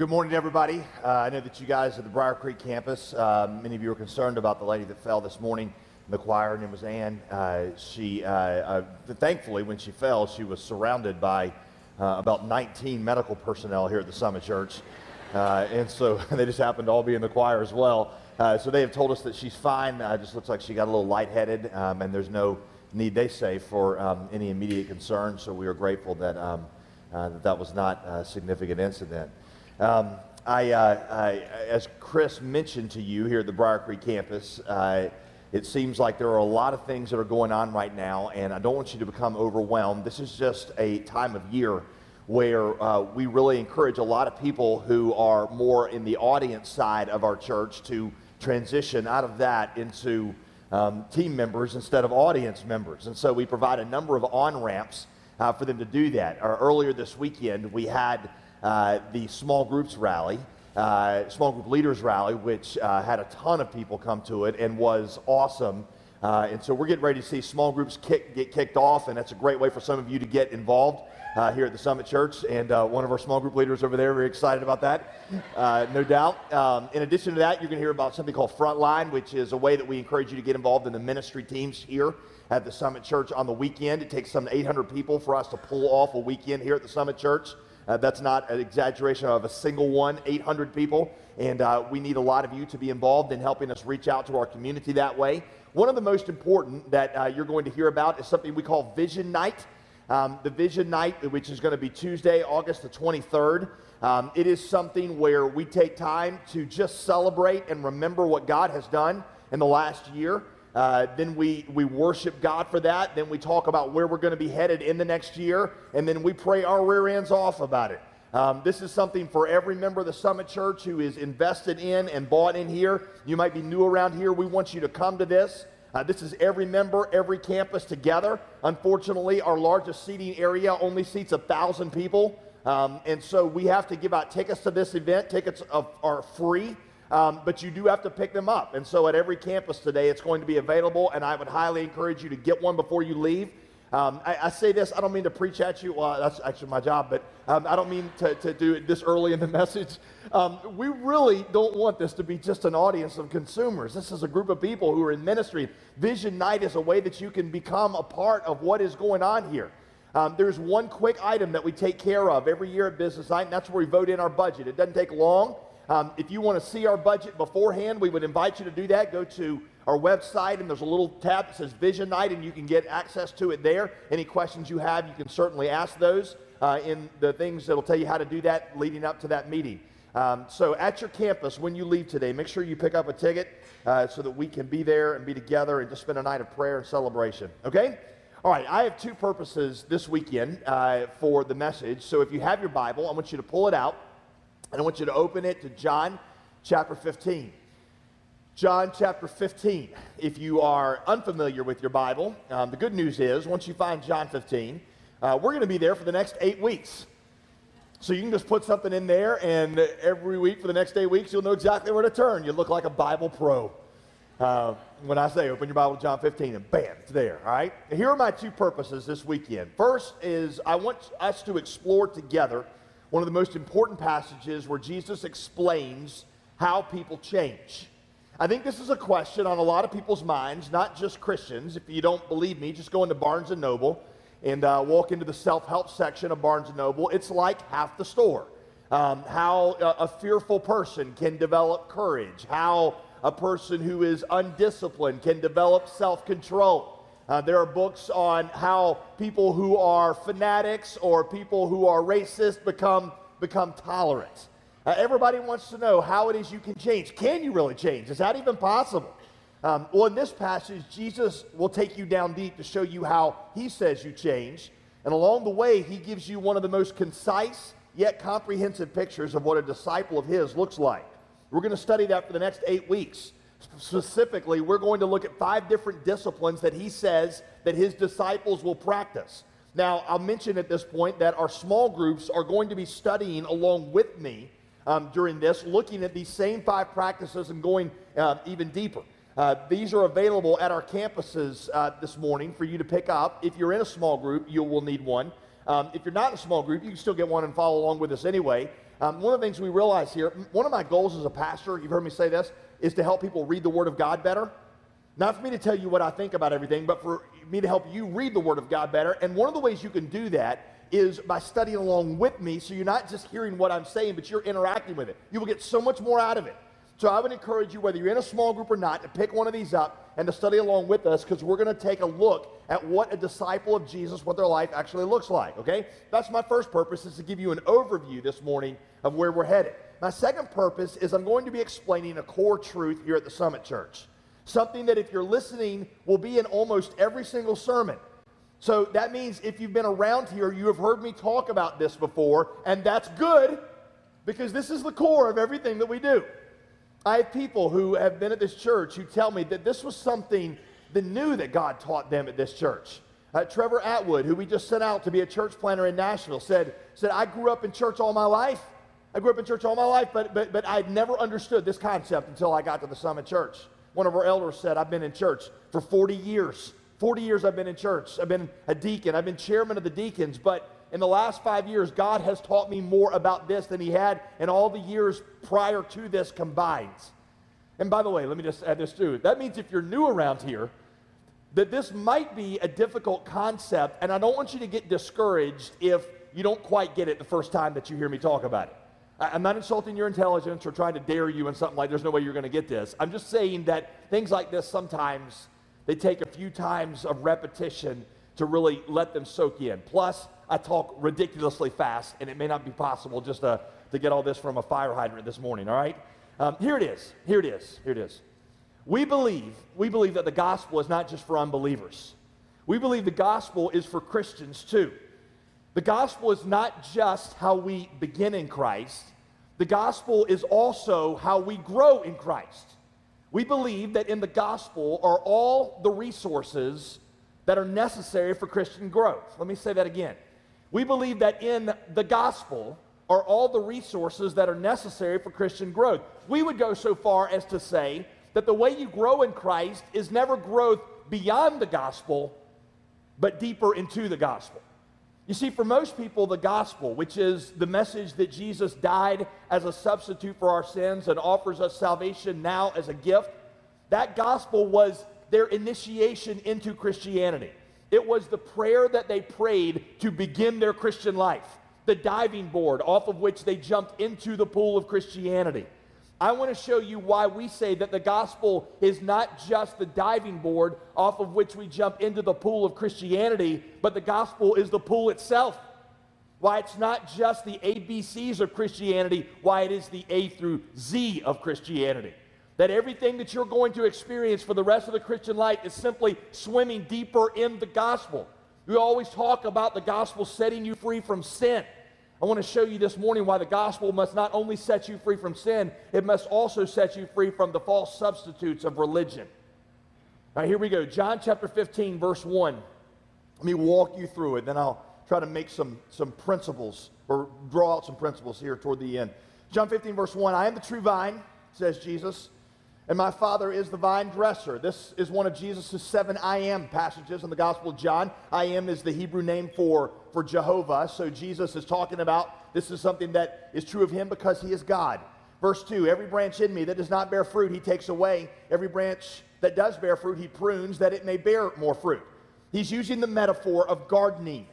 Good morning, everybody. Uh, I know that you guys at the Brier Creek campus, uh, many of you are concerned about the lady that fell this morning in the choir. Her name was Ann. Uh, she, uh, uh, thankfully, when she fell, she was surrounded by uh, about 19 medical personnel here at the Summit Church. and so they just happened to all be in the choir as well. so they have told us that she's fine. Uh, just looks like she got a little lightheaded, um, and there's no need, they say, for um, any immediate concern. So we are grateful that um, that, that was not a significant incident. Um, I, uh, I, as Chris mentioned to you here at the Brier Creek campus, uh, it seems like there are a lot of things that are going on right now, and I don't want you to become overwhelmed. This is just a time of year where uh, we really encourage a lot of people who are more in the audience side of our church to transition out of that into um, team members instead of audience members. And so we provide a number of on ramps uh, for them to do that. earlier this weekend, we had uh, the small groups rally, uh, small group leaders rally, which uh, had a ton of people come to it and was awesome. Uh, and so we're getting ready to see small groups kick, get kicked off, and that's a great way for some of you to get involved. Uh, here at the Summit Church, and uh, one of our small group leaders over there, very excited about that, uh, no doubt. Um, in addition to that, you're going to hear about something called Frontline, which is a way that we encourage you to get involved in the ministry teams here at the Summit Church on the weekend. It takes some 800 people for us to pull off a weekend here at the Summit Church. Uh, that's not an exaggeration of a single one, 800 people. And uh, we need a lot of you to be involved in helping us reach out to our community that way. One of the most important that uh, you're going to hear about is something we call Vision Night. Um, the Vision Night, which is going to be Tuesday, August the 23rd. Um, it is something where we take time to just celebrate and remember what God has done in the last year. Uh, then we, we worship God for that. Then we talk about where we're going to be headed in the next year. And then we pray our rear ends off about it. Um, this is something for every member of the Summit Church who is invested in and bought in here. You might be new around here. We want you to come to this. Uh, this is every member, every campus together. Unfortunately, our largest seating area only seats a thousand people. Um, and so we have to give out tickets to this event. Tickets are free. Um, but you do have to pick them up. And so at every campus today, it's going to be available, and I would highly encourage you to get one before you leave. Um, I, I, say this, I don't mean to preach at you. Well, that's actually my job, but um, I don't mean to, to, do it this early in the message. Um, we really don't want this to be just an audience of consumers. This is a group of people who are in ministry. Vision Night is a way that you can become a part of what is going on here. Um, there's one quick item that we take care of every year at Business Night, and that's where we vote in our budget. It doesn't take long. Um, if you want to see our budget beforehand, we would invite you to do that. Go to our website, and there's a little tab that says Vision Night, and you can get access to it there. Any questions you have, you can certainly ask those uh, in the things that'll tell you how to do that leading up to that meeting. Um, so at your campus, when you leave today, make sure you pick up a ticket uh, so that we can be there and be together and just spend a night of prayer and celebration. Okay? All right, I have two purposes this weekend uh, for the message. So if you have your Bible, I want you to pull it out. And I want you to open it to John chapter 15. John chapter 15. If you are unfamiliar with your Bible, um, the good news is once you find John 15, uh, we're going to be there for the next eight weeks. So you can just put something in there, and every week for the next eight weeks, you'll know exactly where to turn. You look like a Bible pro. Uh, when I say open your Bible to John 15, and bam, it's there. All right. Here are my two purposes this weekend. First is I want us to explore together one of the most important passages where Jesus explains how people change. I think this is a question on a lot of people's minds, not just Christians. If you don't believe me, just go into Barnes and Noble and uh, walk into the self-help section of Barnes and Noble. It's like half the store. Um, how a, a fearful person can develop courage, how a person who is undisciplined can develop self-control uh, there are books on how people who are fanatics or people who are racist become, become tolerant. Uh, everybody wants to know how it is you can change. Can you really change? Is that even possible? Um, well, in this passage, Jesus will take you down deep to show you how he says you change. And along the way, he gives you one of the most concise yet comprehensive pictures of what a disciple of his looks like. We're going to study that for the next eight weeks. Specifically, we're going to look at five different disciplines that he says that his disciples will practice. Now, I'll mention at this point that our small groups are going to be studying along with me um, during this, looking at these same five practices and going uh, even deeper. Uh, these are available at our campuses uh, this morning for you to pick up. If you're in a small group, you will need one. Um, if you're not in a small group, you can still get one and follow along with us anyway. Um, one of the things we realize here, one of my goals as a pastor, you've heard me say this, is to help people read the Word of God better. Not for me to tell you what I think about everything, but for me to help you read the Word of God better. And one of the ways you can do that is by studying along with me so you're not just hearing what I'm saying, but you're interacting with it. You will get so much more out of it. So I would encourage you, whether you're in a small group or not, to pick one of these up and to study along with us because we're going to take a look at what a disciple of Jesus, what their life actually looks like, okay? That's my first purpose is to give you an overview this morning of where we're headed. My second purpose is I'm going to be explaining a core truth here at the Summit Church. Something that if you're listening will be in almost every single sermon. So that means if you've been around here, you have heard me talk about this before, and that's good because this is the core of everything that we do. I have people who have been at this church who tell me that this was something the new that God taught them at this church. Uh, Trevor Atwood, who we just sent out to be a church planter in Nashville, said, said, I grew up in church all my life. I grew up in church all my life, but, but, but I'd never understood this concept until I got to the Summit Church. One of our elders said, I've been in church for 40 years. 40 years I've been in church. I've been a deacon. I've been chairman of the deacons. But in the last five years, God has taught me more about this than He had in all the years prior to this combined. And by the way, let me just add this too. That means if you're new around here, that this might be a difficult concept, and I don't want you to get discouraged if you don't quite get it the first time that you hear me talk about it. I'm not insulting your intelligence or trying to dare you in something like there's no way you're going to get this. I'm just saying that things like this sometimes they take a few times of repetition to really let them soak in. Plus, I talk ridiculously fast, and it may not be possible just to, to get all this from a fire hydrant this morning, all right? Um, here it is. Here it is. Here it is. We believe, we believe that the gospel is not just for unbelievers. We believe the gospel is for Christians too. The gospel is not just how we begin in Christ, the gospel is also how we grow in Christ. We believe that in the gospel are all the resources that are necessary for Christian growth. Let me say that again. We believe that in the gospel are all the resources that are necessary for Christian growth. We would go so far as to say that the way you grow in Christ is never growth beyond the gospel, but deeper into the gospel. You see, for most people, the gospel, which is the message that Jesus died as a substitute for our sins and offers us salvation now as a gift, that gospel was their initiation into Christianity. It was the prayer that they prayed to begin their Christian life, the diving board off of which they jumped into the pool of Christianity. I want to show you why we say that the gospel is not just the diving board off of which we jump into the pool of Christianity, but the gospel is the pool itself. Why it's not just the ABCs of Christianity, why it is the A through Z of Christianity. That everything that you're going to experience for the rest of the Christian life is simply swimming deeper in the gospel. We always talk about the gospel setting you free from sin. I want to show you this morning why the gospel must not only set you free from sin, it must also set you free from the false substitutes of religion. All right, here we go. John chapter 15, verse 1. Let me walk you through it, then I'll try to make some, some principles or draw out some principles here toward the end. John 15, verse 1 I am the true vine, says Jesus and my Father is the vine dresser. This is one of Jesus' seven I am passages in the Gospel of John. I am is the Hebrew name for, for Jehovah. So Jesus is talking about this is something that is true of him because he is God. Verse 2 Every branch in me that does not bear fruit, he takes away. Every branch that does bear fruit, he prunes that it may bear more fruit. He's using the metaphor of gardening.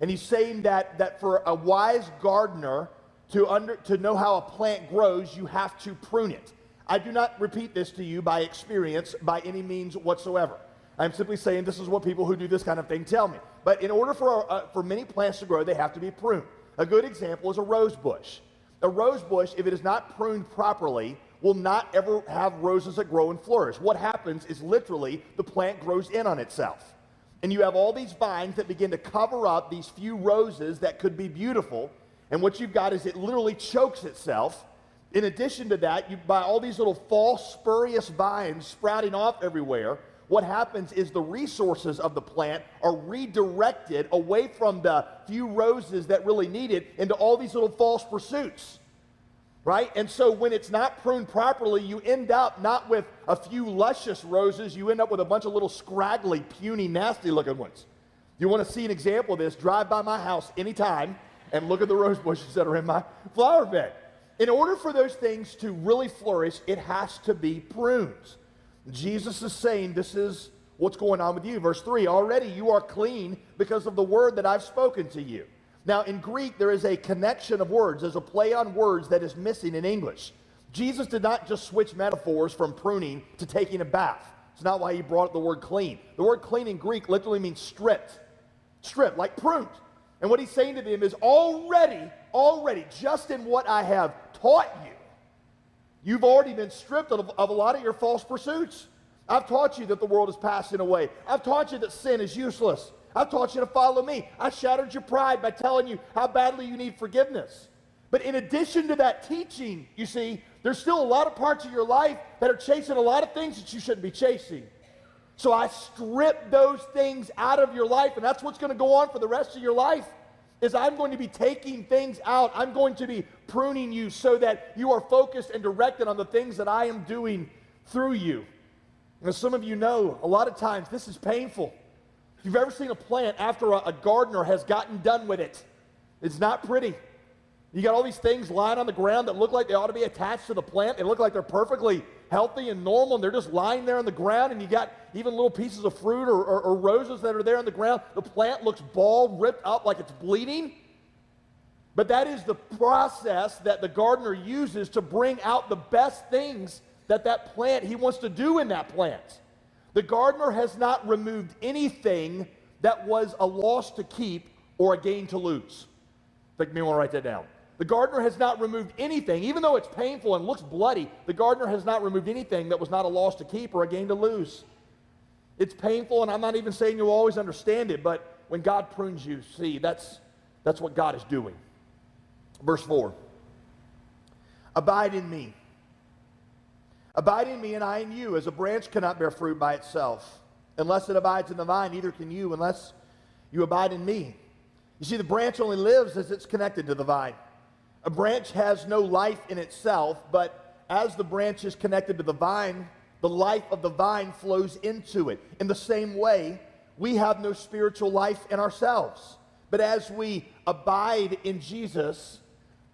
And he's saying that, that for a wise gardener to, under, to know how a plant grows, you have to prune it. I do not repeat this to you by experience by any means whatsoever. I'm simply saying this is what people who do this kind of thing tell me. But in order for, uh, for many plants to grow, they have to be pruned. A good example is a rose bush. A rose bush, if it is not pruned properly, will not ever have roses that grow and flourish. What happens is literally the plant grows in on itself. And you have all these vines that begin to cover up these few roses that could be beautiful. And what you've got is it literally chokes itself in addition to that, you buy all these little false spurious vines sprouting off everywhere. What happens is the resources of the plant are redirected away from the few roses that really need it into all these little false pursuits. Right? And so when it's not pruned properly, you end up not with a few luscious roses, you end up with a bunch of little scraggly, puny, nasty looking ones. You want to see an example of this? Drive by my house anytime and look at the rose bushes that are in my flower bed. In order for those things to really flourish, it has to be pruned. Jesus is saying this is what's going on with you. Verse 3 Already you are clean because of the word that I've spoken to you. Now, in Greek, there is a connection of words, there's a play on words that is missing in English. Jesus did not just switch metaphors from pruning to taking a bath. It's not why he brought up the word clean. The word clean in Greek literally means stripped, stripped, like pruned. And what he's saying to them is already, already, just in what I have taught you, you've already been stripped of, of a lot of your false pursuits. I've taught you that the world is passing away. I've taught you that sin is useless. I've taught you to follow me. I shattered your pride by telling you how badly you need forgiveness. But in addition to that teaching, you see, there's still a lot of parts of your life that are chasing a lot of things that you shouldn't be chasing. So I strip those things out of your life, and that's what's going to go on for the rest of your life. Is I'm going to be taking things out. I'm going to be pruning you so that you are focused and directed on the things that I am doing through you. And as some of you know, a lot of times this is painful. If you've ever seen a plant after a, a gardener has gotten done with it, it's not pretty. You got all these things lying on the ground that look like they ought to be attached to the plant. They look like they're perfectly healthy and normal, and they're just lying there on the ground. And you got even little pieces of fruit or, or, or roses that are there on the ground. The plant looks bald, ripped up like it's bleeding. But that is the process that the gardener uses to bring out the best things that that plant he wants to do in that plant. The gardener has not removed anything that was a loss to keep or a gain to lose. Think me want to write that down. The gardener has not removed anything, even though it's painful and looks bloody, the gardener has not removed anything that was not a loss to keep or a gain to lose. It's painful, and I'm not even saying you'll always understand it, but when God prunes you, see, that's, that's what God is doing. Verse 4 Abide in me. Abide in me, and I in you, as a branch cannot bear fruit by itself. Unless it abides in the vine, neither can you, unless you abide in me. You see, the branch only lives as it's connected to the vine. A branch has no life in itself, but as the branch is connected to the vine, the life of the vine flows into it. In the same way, we have no spiritual life in ourselves. But as we abide in Jesus,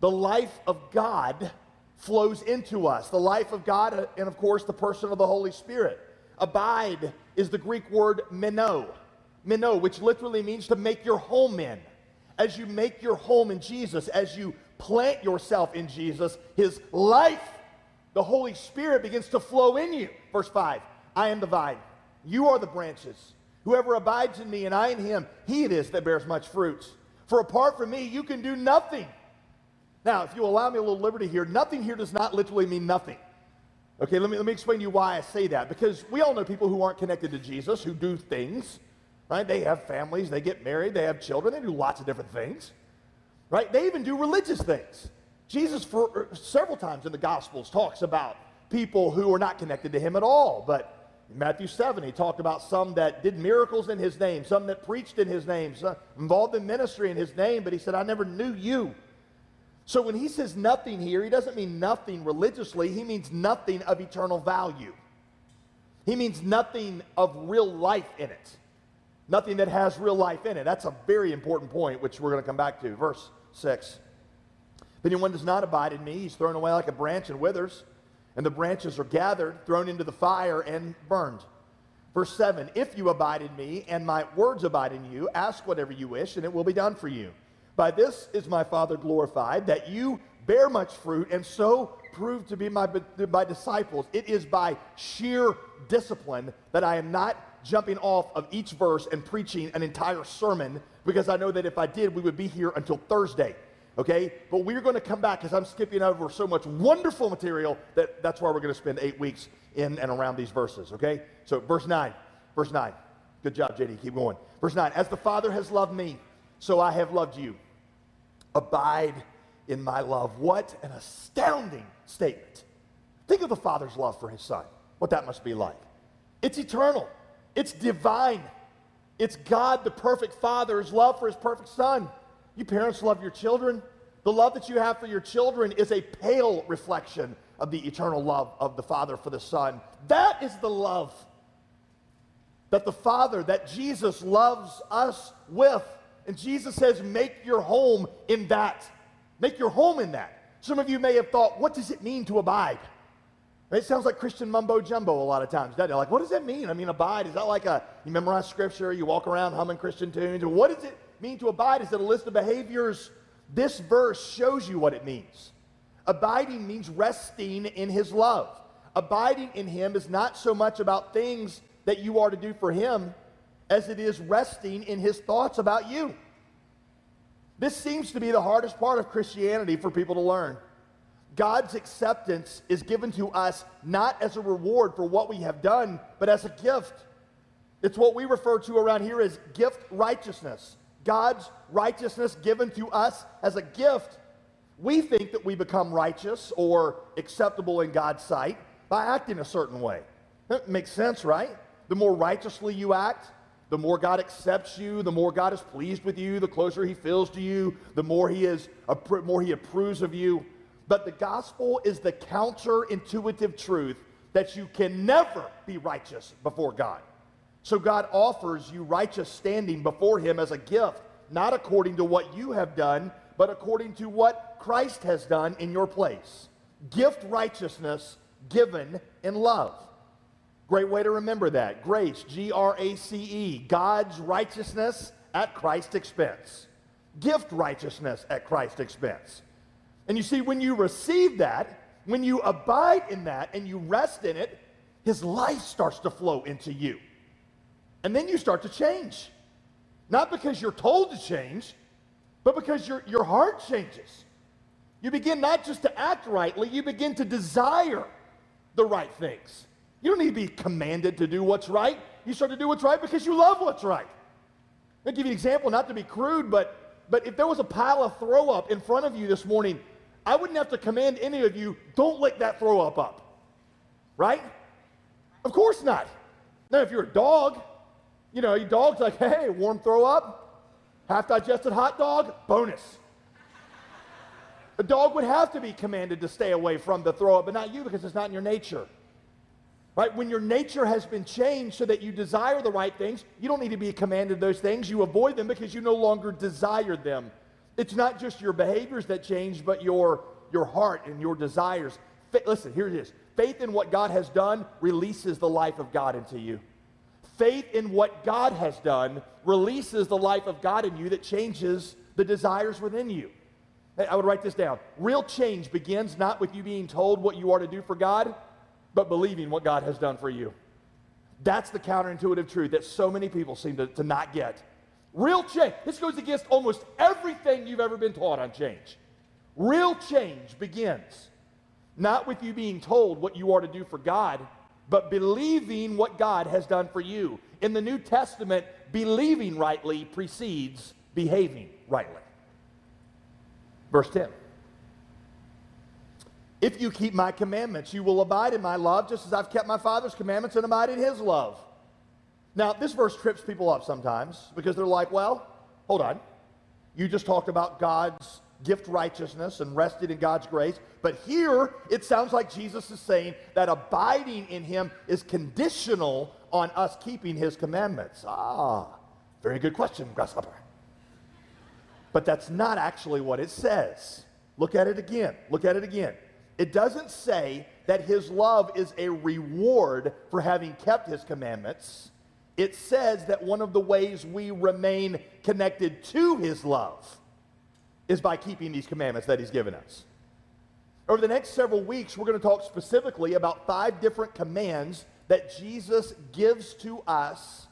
the life of God flows into us. The life of God, uh, and of course, the person of the Holy Spirit. Abide is the Greek word meno, meno, which literally means to make your home in. As you make your home in Jesus, as you plant yourself in Jesus, his life, the Holy Spirit begins to flow in you. Verse 5 I am the vine, you are the branches. Whoever abides in me and I in him, he it is that bears much fruit. For apart from me, you can do nothing. Now, if you allow me a little liberty here, nothing here does not literally mean nothing. Okay, let me, let me explain to you why I say that. Because we all know people who aren't connected to Jesus who do things, right? They have families, they get married, they have children, they do lots of different things right? They even do religious things. Jesus, for uh, several times in the Gospels, talks about people who are not connected to him at all. But in Matthew 7, he talked about some that did miracles in his name, some that preached in his name, some involved in ministry in his name, but he said, I never knew you. So when he says nothing here, he doesn't mean nothing religiously, he means nothing of eternal value. He means nothing of real life in it. Nothing that has real life in it. That's a very important point, which we're going to come back to. Verse 6. If anyone does not abide in me, he's thrown away like a branch and withers, and the branches are gathered, thrown into the fire, and burned. Verse 7 If you abide in me, and my words abide in you, ask whatever you wish, and it will be done for you. By this is my Father glorified, that you bear much fruit, and so prove to be my, my disciples. It is by sheer discipline that I am not jumping off of each verse and preaching an entire sermon because I know that if I did, we would be here until Thursday. Okay? But we're going to come back because I'm skipping over so much wonderful material that that's why we're going to spend eight weeks in and around these verses. Okay? So, verse 9. Verse 9. Good job, JD. Keep going. Verse 9. As the Father has loved me, so I have loved you. Abide in my love. What an astounding statement. Think of the Father's love for his Son, what that must be like. It's eternal. It's divine. It's God, the perfect Father's love for his perfect Son. You parents love your children. The love that you have for your children is a pale reflection of the eternal love of the Father for the Son. That is the love that the Father, that Jesus loves us with. And Jesus says, make your home in that. Make your home in that. Some of you may have thought, what does it mean to abide? It sounds like Christian mumbo jumbo a lot of times, doesn't it? Like, what does that mean? I mean, abide, is that like a, you memorize scripture, you walk around humming Christian tunes? What does it mean to abide? Is it a list of behaviors? This verse shows you what it means. Abiding means resting in his love. Abiding in him is not so much about things that you are to do for him as it is resting in his thoughts about you. This seems to be the hardest part of Christianity for people to learn. God's acceptance is given to us not as a reward for what we have done, but as a gift. It's what we refer to around here as gift righteousness. God's righteousness given to us as a gift. We think that we become righteous or acceptable in God's sight by acting a certain way. That makes sense, right? The more righteously you act, the more God accepts you, the more God is pleased with you, the closer he feels to you, the more he is more he approves of you. But the gospel is the counterintuitive truth that you can never be righteous before God. So God offers you righteous standing before him as a gift, not according to what you have done, but according to what Christ has done in your place. Gift righteousness given in love. Great way to remember that. Grace, G R A C E, God's righteousness at Christ's expense. Gift righteousness at Christ's expense. And you see, when you receive that, when you abide in that and you rest in it, his life starts to flow into you. And then you start to change. Not because you're told to change, but because your, your heart changes. You begin not just to act rightly, you begin to desire the right things. You don't need to be commanded to do what's right. You start to do what's right because you love what's right. I'll give you an example, not to be crude, but, but if there was a pile of throw up in front of you this morning, I wouldn't have to command any of you, don't lick that throw up up. Right? Of course not. Now, if you're a dog, you know, your dog's like, hey, warm throw up, half digested hot dog, bonus. A dog would have to be commanded to stay away from the throw up, but not you because it's not in your nature. Right? When your nature has been changed so that you desire the right things, you don't need to be commanded those things. You avoid them because you no longer desire them. It's not just your behaviors that change, but your, your heart and your desires. Fa- listen, here it is. Faith in what God has done releases the life of God into you. Faith in what God has done releases the life of God in you that changes the desires within you. I would write this down. Real change begins not with you being told what you are to do for God, but believing what God has done for you. That's the counterintuitive truth that so many people seem to, to not get. Real change. This goes against almost everything you've ever been taught on change. Real change begins not with you being told what you are to do for God, but believing what God has done for you. In the New Testament, believing rightly precedes behaving rightly. Verse 10. If you keep my commandments, you will abide in my love, just as I've kept my Father's commandments and abide in his love. Now, this verse trips people up sometimes because they're like, well, hold on. You just talked about God's gift righteousness and rested in God's grace. But here, it sounds like Jesus is saying that abiding in him is conditional on us keeping his commandments. Ah, very good question, Grasshopper. But that's not actually what it says. Look at it again. Look at it again. It doesn't say that his love is a reward for having kept his commandments. It says that one of the ways we remain connected to his love is by keeping these commandments that he's given us. Over the next several weeks, we're going to talk specifically about five different commands that Jesus gives to us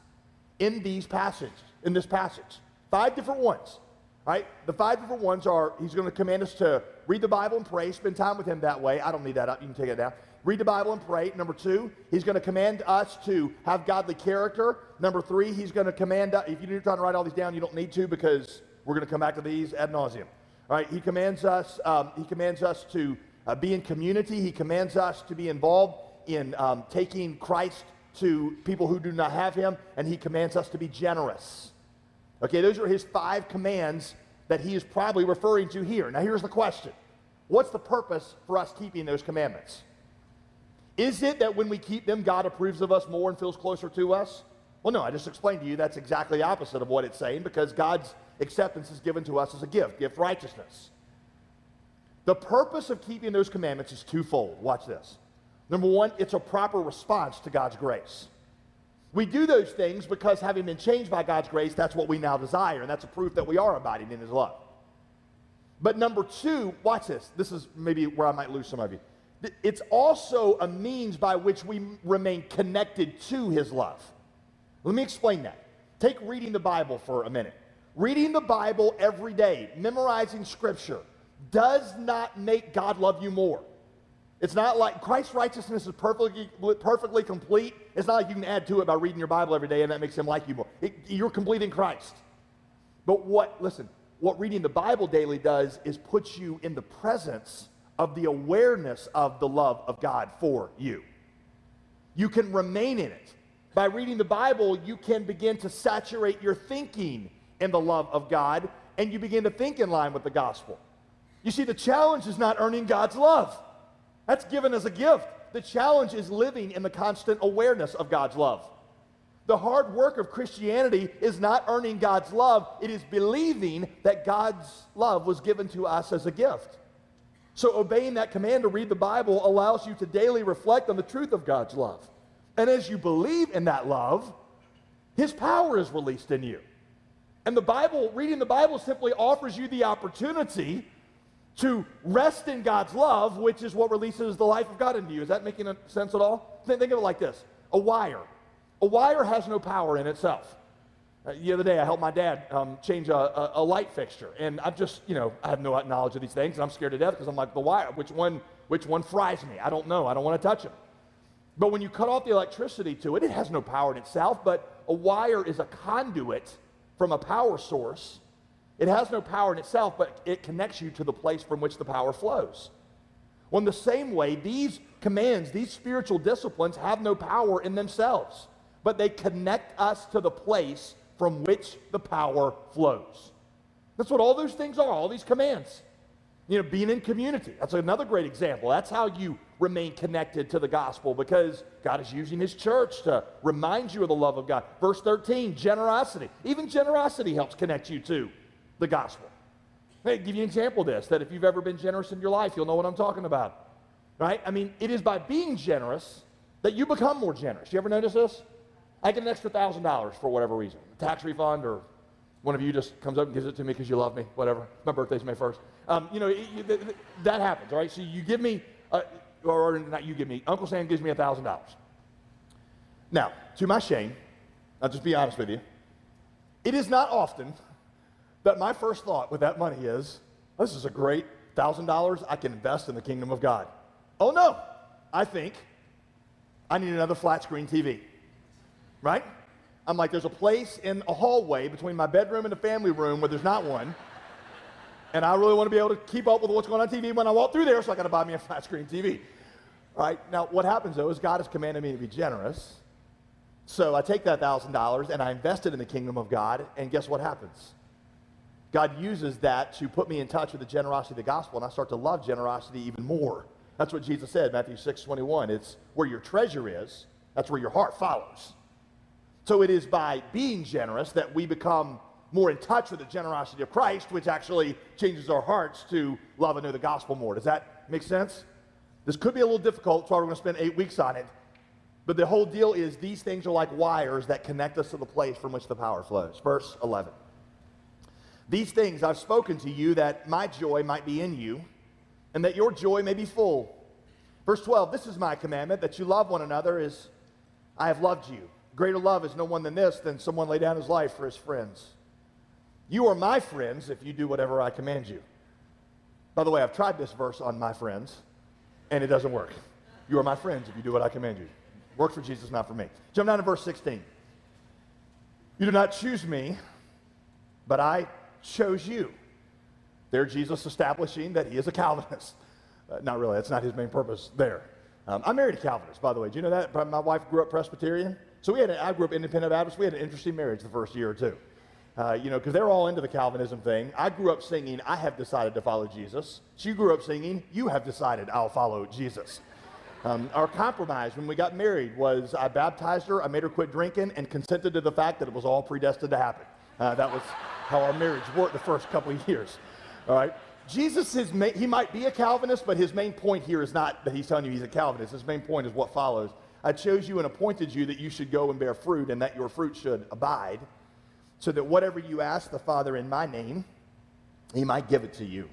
in these passages, in this passage. Five different ones. Right? The five different ones are he's going to command us to read the Bible and pray, spend time with him that way. I don't need that up. You can take it down. Read the Bible and pray. Number two, he's going to command us to have godly character. Number three, he's going to command us, if you're trying to write all these down, you don't need to because we're going to come back to these ad nauseum. All right, he commands us, um, he commands us to uh, be in community. He commands us to be involved in um, taking Christ to people who do not have him, and he commands us to be generous. Okay, those are his five commands that he is probably referring to here. Now, here's the question What's the purpose for us keeping those commandments? Is it that when we keep them, God approves of us more and feels closer to us? Well, no, I just explained to you that's exactly opposite of what it's saying because God's acceptance is given to us as a gift, gift righteousness. The purpose of keeping those commandments is twofold. Watch this. Number one, it's a proper response to God's grace. We do those things because having been changed by God's grace, that's what we now desire, and that's a proof that we are abiding in His love. But number two, watch this. This is maybe where I might lose some of you. It's also a means by which we remain connected to His love. Let me explain that. Take reading the Bible for a minute. Reading the Bible every day, memorizing Scripture, does not make God love you more. It's not like Christ's righteousness is perfectly, perfectly complete. It's not like you can add to it by reading your Bible every day and that makes him like you more. It, you're complete in Christ. But what, listen, what reading the Bible daily does is put you in the presence of the awareness of the love of God for you. You can remain in it. By reading the Bible, you can begin to saturate your thinking in the love of God and you begin to think in line with the gospel. You see, the challenge is not earning God's love. That's given as a gift. The challenge is living in the constant awareness of God's love. The hard work of Christianity is not earning God's love, it is believing that God's love was given to us as a gift. So, obeying that command to read the Bible allows you to daily reflect on the truth of God's love. And as you believe in that love, His power is released in you. And the Bible, reading the Bible simply offers you the opportunity to rest in God's love, which is what releases the life of God into you. Is that making sense at all? Think, of it like this a wire. A wire has no power in itself. Uh, the other day, I helped my dad um, change a, a, a, light fixture, and I'm just, you know, I have no knowledge of these things, and I'm scared to death because I'm like, the wire, which one, which one fries me? I don't know. I don't want to touch it. But when you cut off the electricity to it, it has no power in itself, but a wire is a conduit from a power source it has no power in itself, but it connects you to the place from which the power flows. Well, in the same way, these commands, these spiritual disciplines have no power in themselves, but they connect us to the place from which the power flows. That's what all those things are, all these commands. You know, being in community. That's another great example. That's how you remain connected to the gospel because God is using his church to remind you of the love of God. Verse 13, generosity. Even generosity helps connect you to the gospel. Hey, give you an example of this that if you've ever been generous in your life, you'll know what I'm talking about. Right? I mean, it is by being generous that you become more generous. You ever notice this? I get an extra thousand dollars for whatever reason, a tax refund, or one of you just comes up and gives it to me because you love me, whatever. My birthday's May 1st. Um, you know, it, it, that happens, right? So you give me, uh, or not you give me, Uncle Sam gives me a thousand dollars. Now, to my shame, I'll just be honest with you, it is not often that my first thought with that money is this is a great $1,000 I can invest in the kingdom of God. Oh no, I think I need another flat screen TV. Right? I'm like, there's a place in a hallway between my bedroom and the family room where there's not one. And I really want to be able to keep up with what's going on TV when I walk through there, so I got to buy me a flat screen TV. All right? Now, what happens though is God has commanded me to be generous. So I take that $1,000 and I invest it in the kingdom of God, and guess what happens? God uses that to put me in touch with the generosity of the gospel, and I start to love generosity even more. That's what Jesus said, Matthew 6 21. It's where your treasure is, that's where your heart follows. So it is by being generous that we become more in touch with the generosity of Christ, which actually changes our hearts to love and know the gospel more. Does that make sense? This could be a little difficult, so we're going to spend eight weeks on it. But the whole deal is these things are like wires that connect us to the place from which the power flows. Verse 11. These things I've spoken to you that my joy might be in you and that your joy may be full. Verse 12, this is my commandment that you love one another as I have loved you. Greater love is no one than this, than someone lay down his life for his friends. You are my friends if you do whatever I command you. By the way, I've tried this verse on my friends, and it doesn't work. You are my friends if you do what I command you. Work for Jesus, not for me. Jump down to verse 16. You do not choose me, but I chose you. There, Jesus establishing that he is a Calvinist. Uh, not really, that's not his main purpose there. Um, I married a Calvinist, by the way. Do you know that? My wife grew up Presbyterian. So we had, a, I grew up independent Baptist. We had an interesting marriage the first year or two. Uh, you know, because they're all into the Calvinism thing. I grew up singing, I have decided to follow Jesus. She grew up singing, you have decided I'll follow Jesus. Um, our compromise when we got married was I baptized her, I made her quit drinking, and consented to the fact that it was all predestined to happen. Uh, that was how our marriage worked the first couple of years. All right? Jesus is, he might be a Calvinist, but his main point here is not that he's telling you he's a Calvinist. His main point is what follows. I chose you and appointed you that you should go and bear fruit and that your fruit should abide, so that whatever you ask the Father in my name, he might give it to you.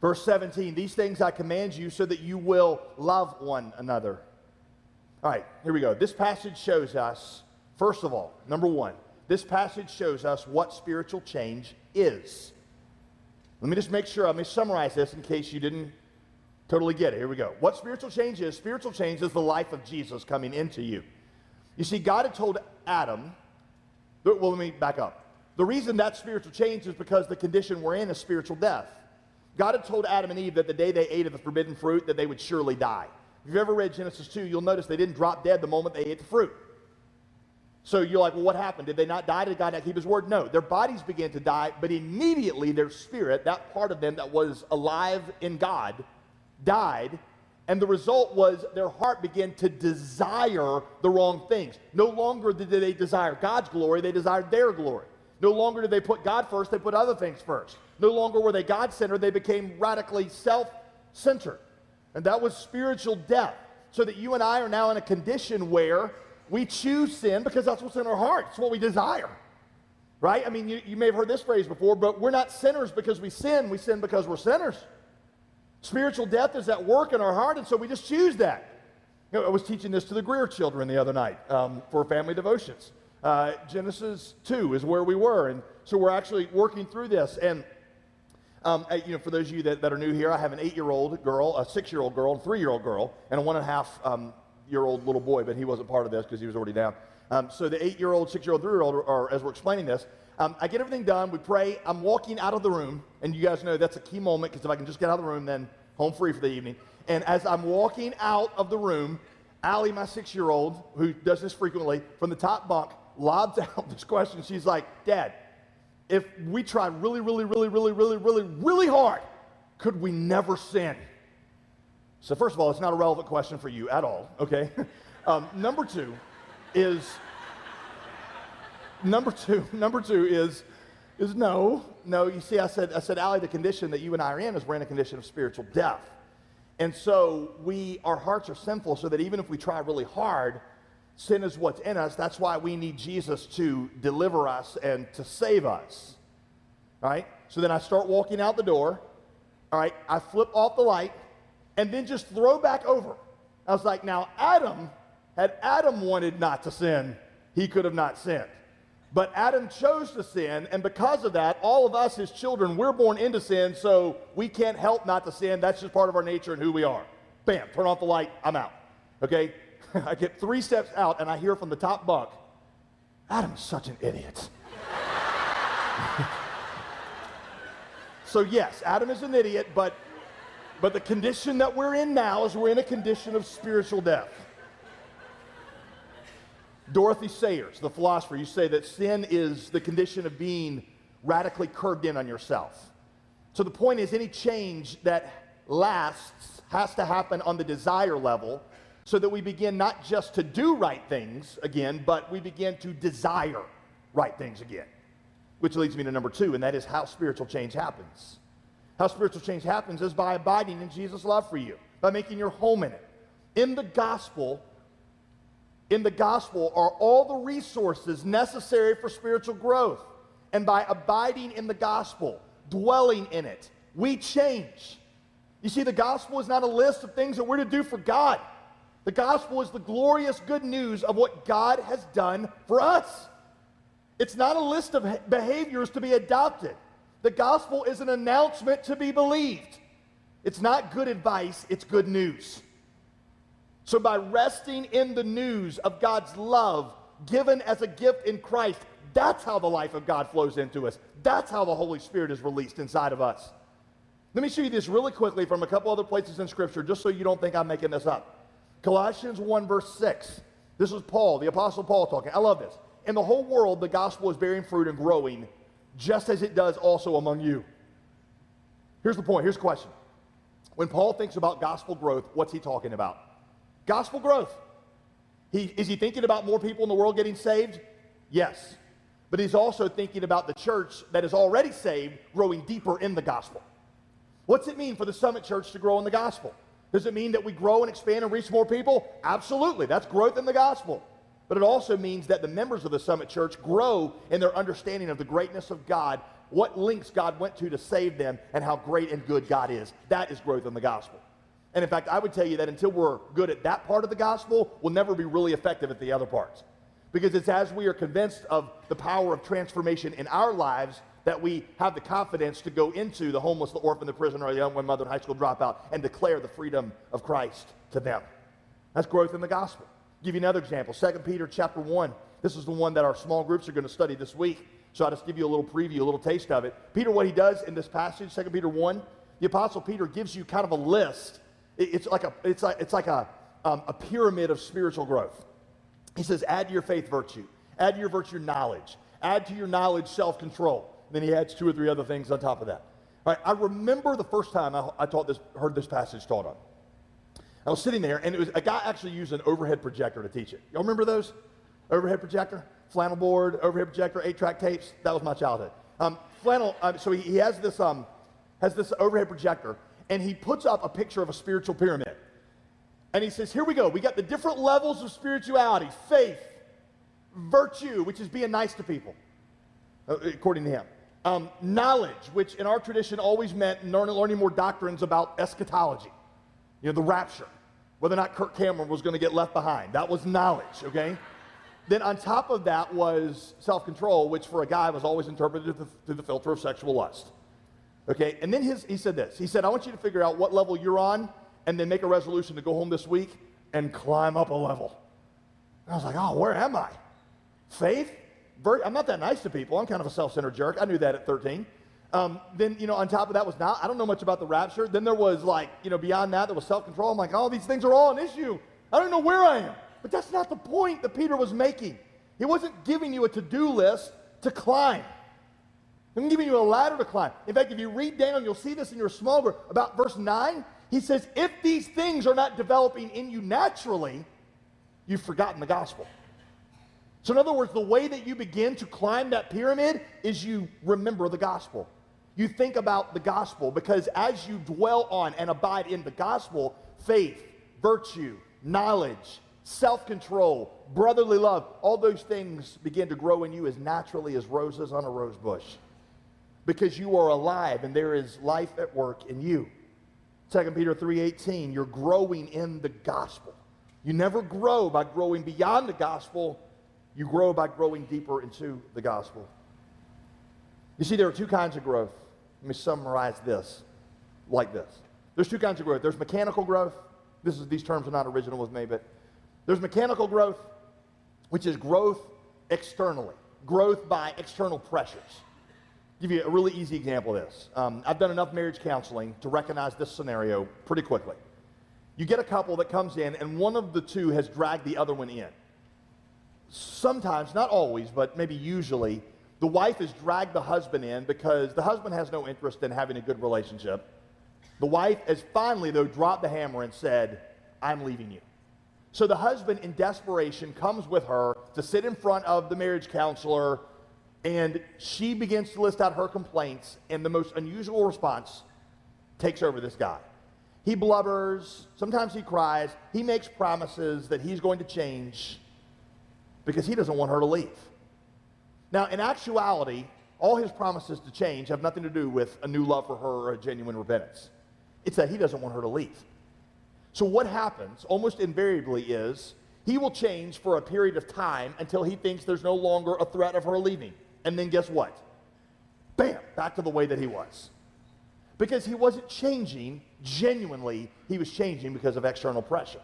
Verse 17, these things I command you so that you will love one another. All right, here we go. This passage shows us, first of all, number one, this passage shows us what spiritual change is. Let me just make sure, let me summarize this in case you didn't totally get it. Here we go. What spiritual change is? Spiritual change is the life of Jesus coming into you. You see, God had told Adam, well, let me back up. The reason that spiritual change is because the condition we're in is spiritual death. God had told Adam and Eve that the day they ate of the forbidden fruit, that they would surely die. If you've ever read Genesis 2, you'll notice they didn't drop dead the moment they ate the fruit. So you're like, well, what happened? Did they not die? Did God not keep his word? No. Their bodies began to die, but immediately their spirit, that part of them that was alive in God, died. And the result was their heart began to desire the wrong things. No longer did they desire God's glory, they desired their glory. No longer did they put God first, they put other things first. No longer were they God centered, they became radically self centered. And that was spiritual death. So that you and I are now in a condition where we choose sin because that's what's in our heart. It's what we desire. Right? I mean, you, you may have heard this phrase before, but we're not sinners because we sin. We sin because we're sinners. Spiritual death is at work in our heart, and so we just choose that. You know, I was teaching this to the Greear children the other night um, for family devotions. Uh, Genesis 2 is where we were, and so we're actually working through this. And um, you know, for those of you that, that are new here, I have an eight-year-old girl, a six-year-old girl, a three-year-old girl, and a one-and-a-half um, little boy, but he wasn't part of this because he was already down. Um, so the eight year old, six year old, three year old, or as we're explaining this, um, I get everything done. We pray. I'm walking out of the room, and you guys know that's a key moment because if I can just get out of the room, then home free for the evening. And as I'm walking out of the room, Allie, my six year old, who does this frequently, from the top bunk, lobs out this question. She's like, Dad, if we try really, really, really, really, really, really, really hard, could we never sin? So, first of all, it's not a relevant question for you at all, okay? Um, number two is, number two, number two is, is no, no. You see, I said, I said, Allie, the condition that you and I are in is we're in a condition of spiritual death. And so we, our hearts are sinful so that even if we try really hard, sin is what's in us. That's why we need Jesus to deliver us and to save us. Right? So then I start walking out the door. All right? I flip off the light and then just throw back over. I was like, now Adam, had Adam wanted not to sin, he could have not sinned. But Adam chose to sin, and because of that, all of us, his children, we're born into sin, so we can't help not to sin. That's just part of our nature and who we are. Bam, turn off the light, I'm out. Okay? I get three steps out, and I hear from the top bunk, Adam's such an idiot. so, yes, Adam is an idiot, but but the condition that we're in now is we're in a condition of spiritual death. Dorothy Sayers, the philosopher, you say that sin is the condition of being radically curved in on yourself. So the point is, any change that lasts has to happen on the desire level so that we begin not just to do right things again, but we begin to desire right things again. Which leads me to number two, and that is how spiritual change happens. How spiritual change happens is by abiding in Jesus' love for you, by making your home in it. In the gospel, in the gospel are all the resources necessary for spiritual growth. And by abiding in the gospel, dwelling in it, we change. You see, the gospel is not a list of things that we're to do for God. The gospel is the glorious good news of what God has done for us. It's not a list of behaviors to be adopted. The gospel is an announcement to be believed. It's not good advice, it's good news. So, by resting in the news of God's love given as a gift in Christ, that's how the life of God flows into us. That's how the Holy Spirit is released inside of us. Let me show you this really quickly from a couple other places in Scripture, just so you don't think I'm making this up. Colossians 1, verse 6. This is Paul, the Apostle Paul talking. I love this. In the whole world, the gospel is bearing fruit and growing just as it does also among you. Here's the point. Here's the question. When Paul thinks about gospel growth, what's he talking about? Gospel growth. He, is he thinking about more people in the world getting saved? Yes. but he's also thinking about the church that is already saved growing deeper in the gospel. What's it mean for the Summit Church to grow in the gospel? Does it mean that we grow and expand and reach more people? Absolutely. That's growth in the gospel. But it also means that the members of the Summit Church grow in their understanding of the greatness of God, what links God went to to save them, and how great and good God is. That is growth in the gospel. And in fact, I would tell you that until we're good at that part of the gospel, we'll never be really effective at the other parts. Because it's as we are convinced of the power of transformation in our lives that we have the confidence to go into the homeless, the orphan, the prisoner, or the young mother and high school dropout and declare the freedom of Christ to them. That's growth in the gospel. I'll give you another example. 2 Peter chapter 1. This is the one that our small groups are going to study this week. So I'll just give you a little preview, a little taste of it. Peter, what he does in this passage, 2 Peter 1, the Apostle Peter gives you kind of a list. It's like a, it's like, it's like a, um, a pyramid of spiritual growth. He says, add to your faith virtue, add to your virtue knowledge, add to your knowledge self control. Then he adds two or three other things on top of that. All right, I remember the first time I, I taught this, heard this passage taught on. I was sitting there, and it was a guy actually used an overhead projector to teach it. Y'all remember those? Overhead projector, flannel board, overhead projector, eight-track tapes. That was my childhood. Um, flannel. Uh, so he, he has this um, has this overhead projector, and he puts up a picture of a spiritual pyramid. And he says, Here we go. We got the different levels of spirituality faith, virtue, which is being nice to people, uh, according to him. Um, knowledge, which in our tradition always meant learning, more doctrines about eschatology, you know, the rapture, whether or not Kirk Cameron was going to get left behind. That was knowledge, okay? then on top of that was self control, which for a guy was always interpreted through the filter of sexual lust. Okay, and then his, he said this. He said, I want you to figure out what level you're on and then make a resolution to go home this week and climb up a level. And I was like, oh, where am I? Faith? I'm not that nice to people. I'm kind of a self centered jerk. I knew that at 13. Um, then, you know, on top of that was not, I don't know much about the rapture. Then there was like, you know, beyond that, there was self control. I'm like, oh, these things are all an issue. I don't know where I am. But that's not the point that Peter was making. He wasn't giving you a to do list to climb. I'm giving you a ladder to climb. In fact, if you read down, you'll see this in your small group about verse 9. He says, if these things are not developing in you naturally, you've forgotten the gospel. So, in other words, the way that you begin to climb that pyramid is you remember the gospel. You think about the gospel because as you dwell on and abide in the gospel, faith, virtue, knowledge, self control, brotherly love, all those things begin to grow in you as naturally as roses on a rose bush because you are alive and there is life at work in you. 2 Peter 3:18 you're growing in the gospel. You never grow by growing beyond the gospel. You grow by growing deeper into the gospel. You see there are two kinds of growth. Let me summarize this like this. There's two kinds of growth. There's mechanical growth. This is these terms are not original with me, but there's mechanical growth, which is growth externally, growth by external pressures. Give you a really easy example of this. Um, I've done enough marriage counseling to recognize this scenario pretty quickly. You get a couple that comes in, and one of the two has dragged the other one in. Sometimes, not always, but maybe usually, the wife has dragged the husband in because the husband has no interest in having a good relationship. The wife has finally, though, dropped the hammer and said, I'm leaving you. So the husband, in desperation, comes with her to sit in front of the marriage counselor, and she begins to list out her complaints, and the most unusual response takes over this guy. He blubbers, sometimes he cries, he makes promises that he's going to change because he doesn't want her to leave. Now, in actuality, all his promises to change have nothing to do with a new love for her or a genuine repentance. It's that he doesn't want her to leave. So, what happens almost invariably is he will change for a period of time until he thinks there's no longer a threat of her leaving. And then guess what? Bam, back to the way that he was. Because he wasn't changing genuinely, he was changing because of external pressure.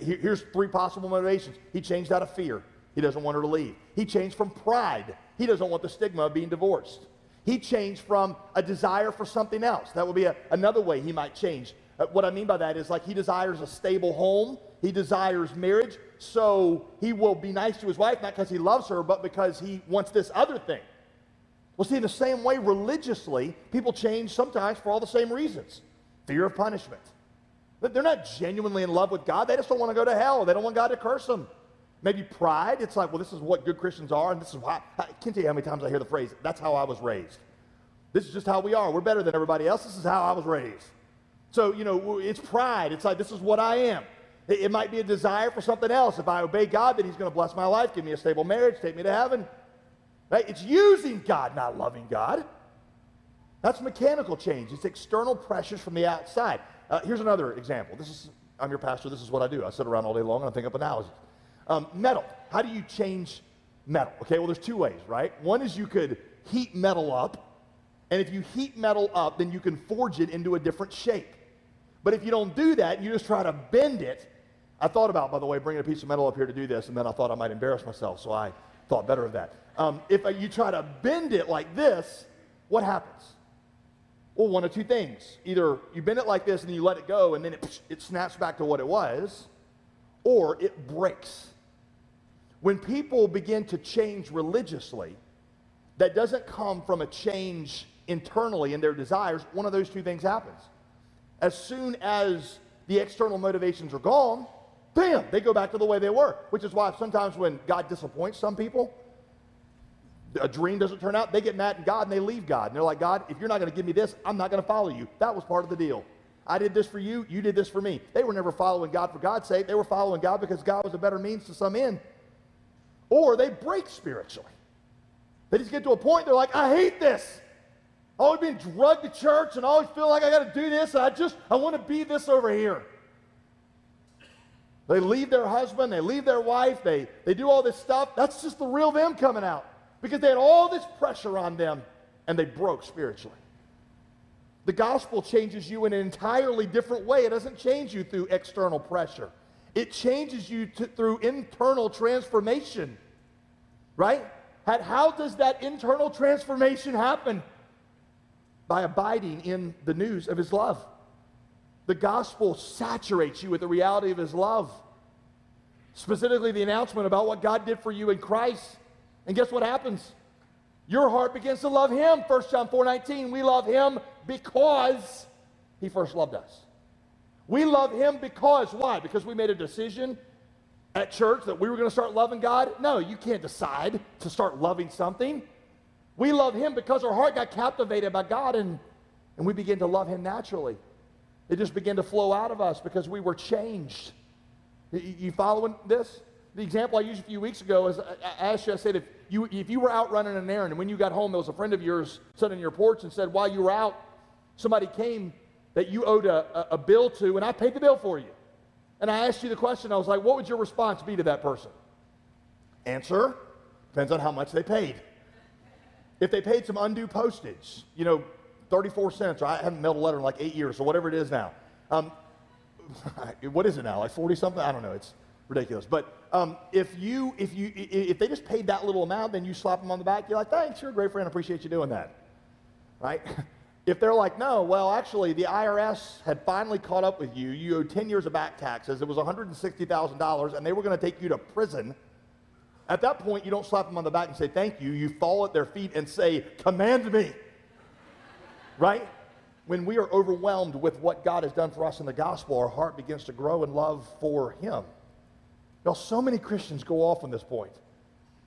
Here's three possible motivations. He changed out of fear. He doesn't want her to leave. He changed from pride. He doesn't want the stigma of being divorced. He changed from a desire for something else. That would be a, another way he might change. Uh, what I mean by that is like he desires a stable home, he desires marriage, so he will be nice to his wife, not because he loves her, but because he wants this other thing. Well, see, in the same way, religiously, people change sometimes for all the same reasons fear of punishment. They're not genuinely in love with God, they just don't want to go to hell, they don't want God to curse them. Maybe pride. It's like, well, this is what good Christians are, and this is why. I can't tell you how many times I hear the phrase, that's how I was raised. This is just how we are. We're better than everybody else. This is how I was raised. So, you know, it's pride. It's like, this is what I am. It, might be a desire for something else. If I obey God, then He's going to bless my life, give me a stable marriage, take me to heaven. Right? It's using God, not loving God. That's mechanical change. It's external pressures from the outside. Uh, here's another example. This is, I'm your pastor. This is what I do. I sit around all day long and I think up analogies. Um, metal. How do you change metal? Okay, well, there's two ways, right? One is you could heat metal up, and if you heat metal up, then you can forge it into a different shape. But if you don't do that, you just try to bend it. I thought about, by the way, bringing a piece of metal up here to do this, and then I thought I might embarrass myself, so I thought better of that. Um, if you try to bend it like this, what happens? Well, one of two things. Either you bend it like this and then you let it go and then it, it snaps back to what it was, or it breaks. When people begin to change religiously, that doesn't come from a change internally in their desires. One of those two things happens. As soon as the external motivations are gone, bam, they go back to the way they were. Which is why sometimes when God disappoints some people, a dream doesn't turn out, they get mad at God and they leave God. And they're like, God, if you're not going to give me this, I'm not going to follow you. That was part of the deal. I did this for you, you did this for me. They were never following God for God's sake. They were following God because God was a better means to some end. Or they break spiritually. They just get to a point, they're like, I hate this. i always been drugged to church and I always feel like I got to do this. I just, I want to be this over here. They leave their husband, they leave their wife, they, they do all this stuff. That's just the real them coming out because they had all this pressure on them and they broke spiritually. The gospel changes you in an entirely different way. It doesn't change you through external pressure, it changes you to, through internal transformation. Right? How does that internal transformation happen? By abiding in the news of his love. The gospel saturates you with the reality of his love. Specifically, the announcement about what God did for you in Christ. And guess what happens? Your heart begins to love him. 1 John 4 19. We love him because he first loved us. We love him because, why? Because we made a decision at church that we were going to start loving God? No, you can't decide to start loving something. We love him because our heart got captivated by God and, and we begin to love him naturally. It just began to flow out of us because we were changed. You following this? The example I used a few weeks ago is I asked you, I said, if you, if you were out running an errand and when you got home, there was a friend of yours sitting on your porch and said, while you were out, somebody came that you owed a, a, a bill to, and I paid the bill for you. And I asked you the question, I was like, what would your response be to that person? Answer depends on how much they paid. If they paid some undue postage, you know, 34 cents, or I haven't mailed a letter in like eight years, or whatever it is now. Um, what is it now? Like 40 something? I don't know. It's ridiculous. But um, if you if you if they just paid that little amount, then you slap them on the back. You're like, thanks, you're a great friend. I appreciate you doing that, right? If they're like, no, well, actually, the IRS had finally caught up with you. You owed 10 years of back taxes. It was $160,000, and they were going to take you to prison. At that point, you don't slap them on the back and say, thank you. You fall at their feet and say, command me. Right? When we are overwhelmed with what God has done for us in the gospel, our heart begins to grow in love for Him. Now, so many Christians go off on this point.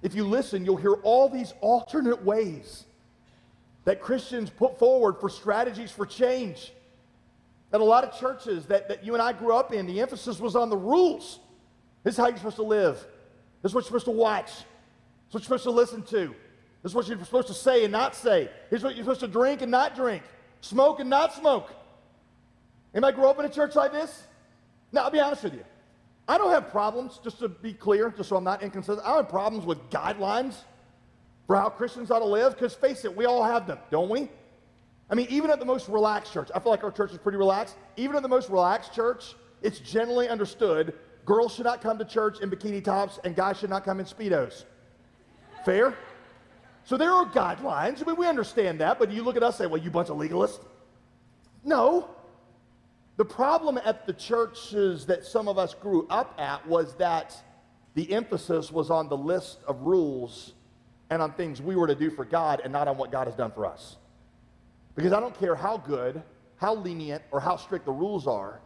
If you listen, you'll hear all these alternate ways that Christians put forward for strategies for change. That a lot of churches that, that you and I grew up in, the emphasis was on the rules. This is how you're supposed to live. This is what you're supposed to watch. This is what you're supposed to listen to. This is what you're supposed to say and not say. Here's what you're supposed to drink and not drink. Smoke and not smoke. Anybody grow up in a church like this? Now, I'll be honest with you. I don't have problems, just to be clear, just so I'm not inconsistent. I don't have problems with guidelines for how Christians ought to live? Because face it, we all have them, don't we? I mean, even at the most relaxed church, I feel like our church is pretty relaxed. Even at the most relaxed church, it's generally understood girls should not come to church in bikini tops and guys should not come in Speedos. Fair? So there are guidelines. I mean, we understand that, but you look at us and say, well, you bunch of legalists. No. The problem at the churches that some of us grew up at was that the emphasis was on the list of rules and on things we were to do for God and not on what God has done for us. Because I don't care how good, how lenient, or how strict the rules are,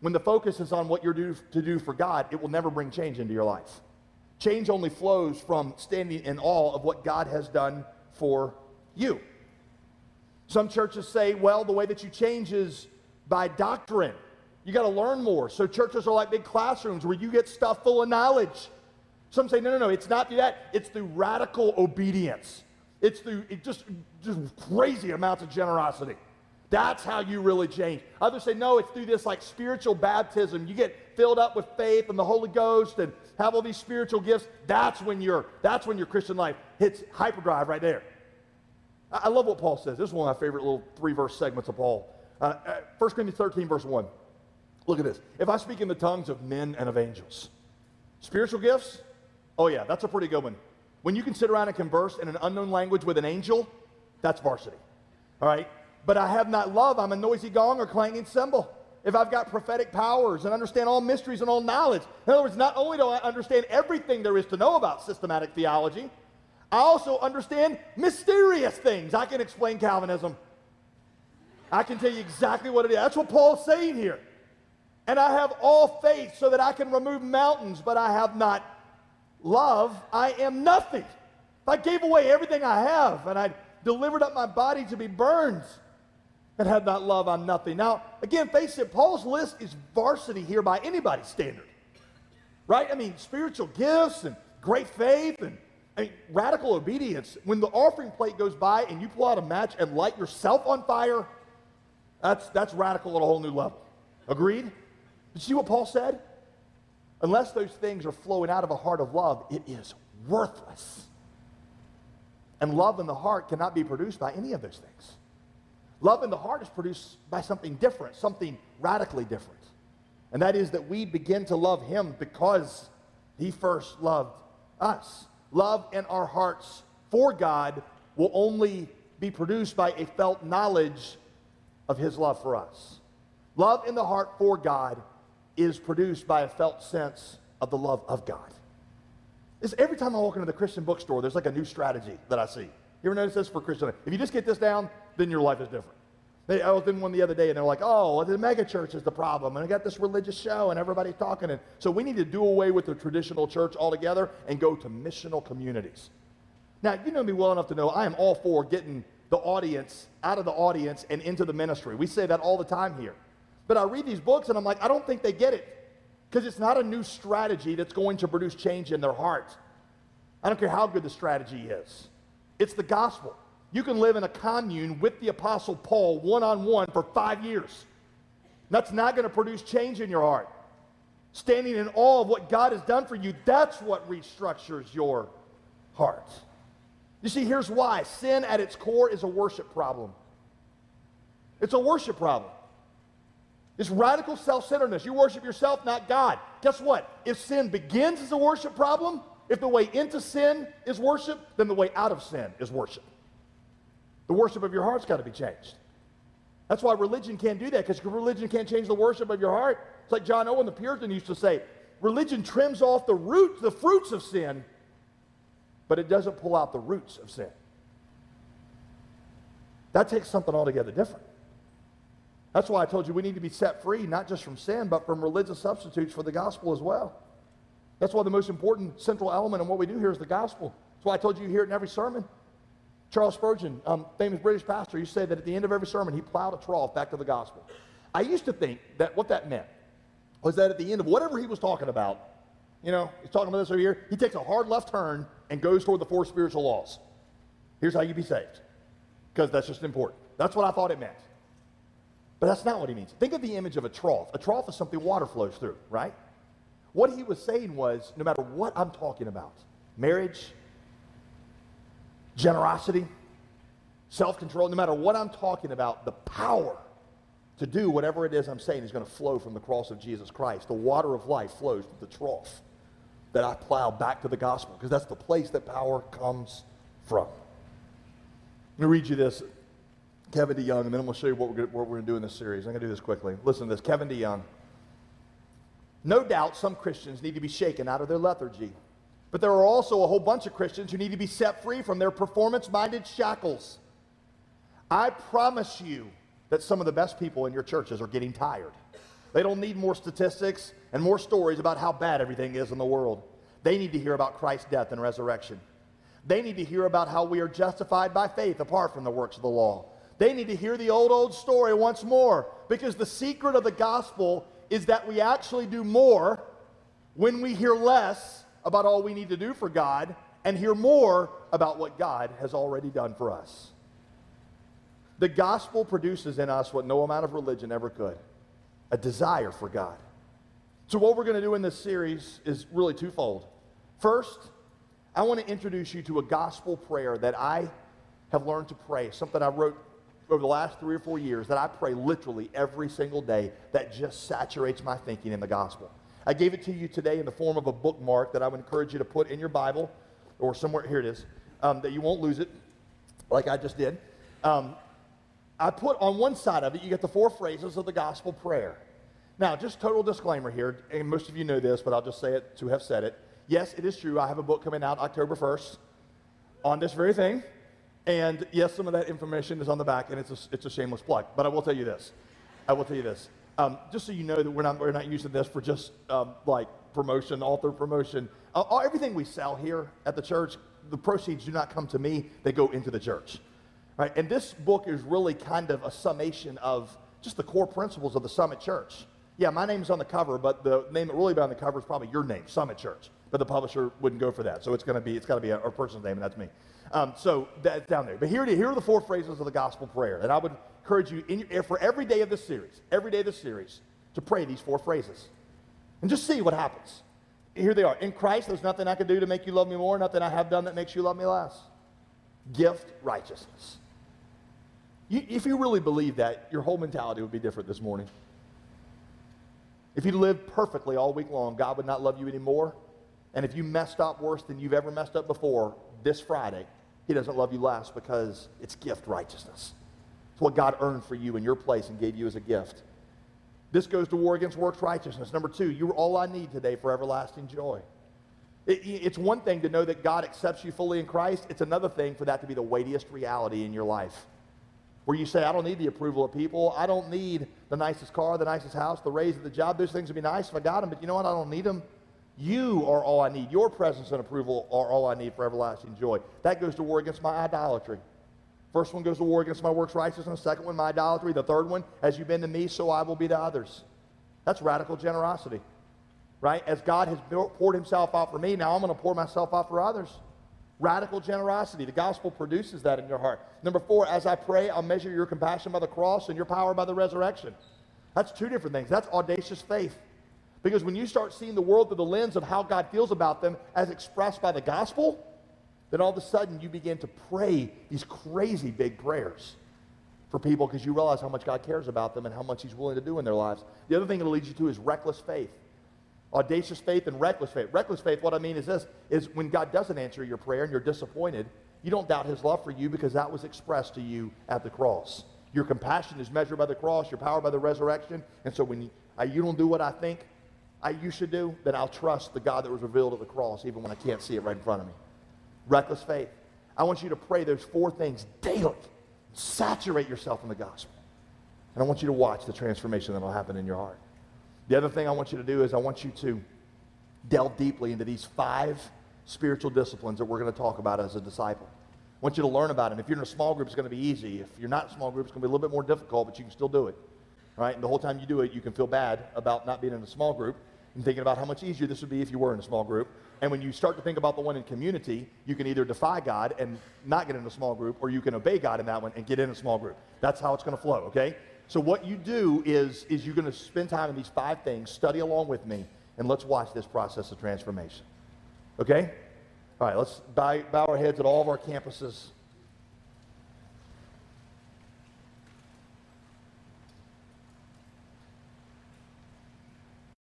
when the focus is on what you're to do for God, it will never bring change into your life. Change only flows from standing in awe of what God has done for you. Some churches say, well, the way that you change is by doctrine. You got to learn more. So churches are like big classrooms where you get stuff full of knowledge. Some say, no, no, no, it's not through that. It's through radical obedience. It's through it just, just crazy amounts of generosity. That's how you really change. Others say, no, it's through this like spiritual baptism. You get filled up with faith and the Holy Ghost and have all these spiritual gifts. That's when your that's when your Christian life hits hyperdrive right there. I, love what Paul says. This is one of my favorite little three verse segments of Paul. Uh, 1 uh, Corinthians 13, verse 1. Look at this. If I speak in the tongues of men and of angels, spiritual gifts, oh yeah, that's a pretty good one. When you can sit around and converse in an unknown language with an angel, that's varsity. All right? But I have not love, I'm a noisy gong or clanging cymbal. If I've got prophetic powers and understand all mysteries and all knowledge, in other words, not only do I understand everything there is to know about systematic theology, I also understand mysterious things. I can explain Calvinism. I can tell you exactly what it is. That's what Paul's saying here. And I have all faith so that I can remove mountains, but I have not love. I am nothing. If I gave away everything I have and I delivered up my body to be burned and had not love, I'm nothing. Now, again, face it, Paul's list is varsity here by anybody's standard. Right? I mean, spiritual gifts and great faith and I mean, radical obedience. When the offering plate goes by and you pull out a match and light yourself on fire, that's, that's radical at a whole new level. Agreed? You see what Paul said? Unless those things are flowing out of a heart of love, it is worthless. And love in the heart cannot be produced by any of those things. Love in the heart is produced by something different, something radically different. And that is that we begin to love Him because He first loved us. Love in our hearts for God will only be produced by a felt knowledge of His love for us. Love in the heart for God is produced by a felt sense of the love of God. It's every time I walk into the Christian bookstore, there's like a new strategy that I see. You ever notice this for Christian? If you just get this down, then your life is different. I was in one the other day, and they're like, "Oh, the megachurch is the problem," and I got this religious show, and everybody's talking, and so we need to do away with the traditional church altogether and go to missional communities. Now, you know me well enough to know I am all for getting the audience out of the audience and into the ministry. We say that all the time here. But I read these books and I'm like, I don't think they get it. Because it's not a new strategy that's going to produce change in their hearts. I don't care how good the strategy is, it's the gospel. You can live in a commune with the Apostle Paul one on one for five years. That's not going to produce change in your heart. Standing in awe of what God has done for you, that's what restructures your heart. You see, here's why sin at its core is a worship problem. It's a worship problem. It's radical self centeredness. You worship yourself, not God. Guess what? If sin begins as a worship problem, if the way into sin is worship, then the way out of sin is worship. The worship of your heart's got to be changed. That's why religion can't do that, because religion can't change the worship of your heart. It's like John Owen, the Puritan, used to say religion trims off the roots, the fruits of sin, but it doesn't pull out the roots of sin. That takes something altogether different. That's why I told you we need to be set free, not just from sin, but from religious substitutes for the gospel as well. That's why the most important central element in what we do here is the gospel. That's why I told you you hear it in every sermon. Charles Spurgeon, um, famous British pastor, used to say that at the end of every sermon, he plowed a trough back to the gospel. I used to think that what that meant was that at the end of whatever he was talking about, you know, he's talking about this over here, he takes a hard left turn and goes toward the four spiritual laws. Here's how you be saved. Because that's just important. That's what I thought it meant. But that's not what he means. Think of the image of a trough. A trough is something water flows through, right? What he was saying was no matter what I'm talking about marriage, generosity, self control no matter what I'm talking about, the power to do whatever it is I'm saying is going to flow from the cross of Jesus Christ. The water of life flows to the trough that I plow back to the gospel because that's the place that power comes from. Let me read you this Kevin DeYoung, and then I'm going to show you what we're, what we're going to do in this series. I'm going to do this quickly. Listen to this Kevin DeYoung. No doubt some Christians need to be shaken out of their lethargy, but there are also a whole bunch of Christians who need to be set free from their performance minded shackles. I promise you that some of the best people in your churches are getting tired. They don't need more statistics and more stories about how bad everything is in the world. They need to hear about Christ's death and resurrection. They need to hear about how we are justified by faith apart from the works of the law. They need to hear the old, old story once more because the secret of the gospel is that we actually do more when we hear less about all we need to do for God and hear more about what God has already done for us. The gospel produces in us what no amount of religion ever could a desire for God. So, what we're going to do in this series is really twofold. First, I want to introduce you to a gospel prayer that I have learned to pray, something I wrote over the last three or four years that I pray literally every single day that just saturates my thinking in the gospel. I gave it to you today in the form of a bookmark that I would encourage you to put in your Bible or somewhere, here it is, um, that you won't lose it like I just did. Um, I put on one side of it, you get the four phrases of the gospel prayer. Now, just total disclaimer here, and most of you know this, but I'll just say it to have said it. Yes, it is true. I have a book coming out October 1st on this very thing. And yes, some of that information is on the back, and it's a, it's a shameless plug. But I will tell you this. I will tell you this. Um, just so you know that we're not, we're not using this for just um, like promotion, author promotion. Uh, everything we sell here at the church, the proceeds do not come to me, they go into the church. Right? And this book is really kind of a summation of just the core principles of the Summit Church. Yeah, my name's on the cover, but the name that really be on the cover is probably your name, Summit Church. But the publisher wouldn't go for that. So it's going to be, it's got to be a, a, person's name, and that's me. Um, so that's down there. But here, here are the four phrases of the gospel prayer. And I would encourage you your, eh, for every day of this series, every day of this series, to pray these four phrases. And just see what happens. Here they are. In Christ, there's nothing I can do to make you love me more, nothing I have done that makes you love me less. Gift righteousness. You, if you really believe that, your whole mentality would be different this morning. If you lived perfectly all week long, God would not love you anymore. And if you messed up worse than you've ever messed up before, this Friday, He doesn't love you less because it's gift righteousness. What God earned for you in your place and gave you as a gift. This goes to war against works righteousness. Number two, you're all I need today for everlasting joy. It, it's one thing to know that God accepts you fully in Christ. It's another thing for that to be the weightiest reality in your life. Where you say, I don't need the approval of people. I don't need the nicest car, the nicest house, the raise of the job. Those things would be nice if I got them, but you know what? I don't need them. You are all I need. Your presence and approval are all I need for everlasting joy. That goes to war against my idolatry. First one goes to war against my works righteousness. The Second one, my idolatry. The third one, as you've been to me, so I will be to others. That's radical generosity, right? As God has poured himself out for me, now I'm going to pour myself out for others. Radical generosity. The gospel produces that in your heart. Number four, as I pray, I'll measure your compassion by the cross and your power by the resurrection. That's two different things. That's audacious faith. Because when you start seeing the world through the lens of how God feels about them as expressed by the gospel, then all of a sudden you begin to pray these crazy big prayers for people because you realize how much God cares about them and how much He's willing to do in their lives. The other thing it'll lead you to is reckless faith. Audacious faith and reckless faith. Reckless faith, what I mean is this, is when God doesn't answer your prayer and you're disappointed, you don't doubt his love for you because that was expressed to you at the cross. Your compassion is measured by the cross, your power by the resurrection. And so when you, uh, you don't do what I think I, you should do, then I'll trust the God that was revealed at the cross even when I can't see it right in front of me. Reckless faith. I want you to pray those four things daily. Saturate yourself in the gospel. And I want you to watch the transformation that will happen in your heart. The other thing I want you to do is I want you to delve deeply into these five spiritual disciplines that we're going to talk about as a disciple. I want you to learn about them. If you're in a small group, it's going to be easy. If you're not in a small group, it's going to be a little bit more difficult, but you can still do it. Right? And the whole time you do it, you can feel bad about not being in a small group and thinking about how much easier this would be if you were in a small group. And when you start to think about the one in community, you can either defy God and not get in a small group, or you can obey God in that one and get in a small group. That's how it's going to flow, okay? So what you do is, is you're going to spend time in these five things, study along with me, and let's watch this process of transformation. Okay? All right, let's bow, bow our heads at all of our campuses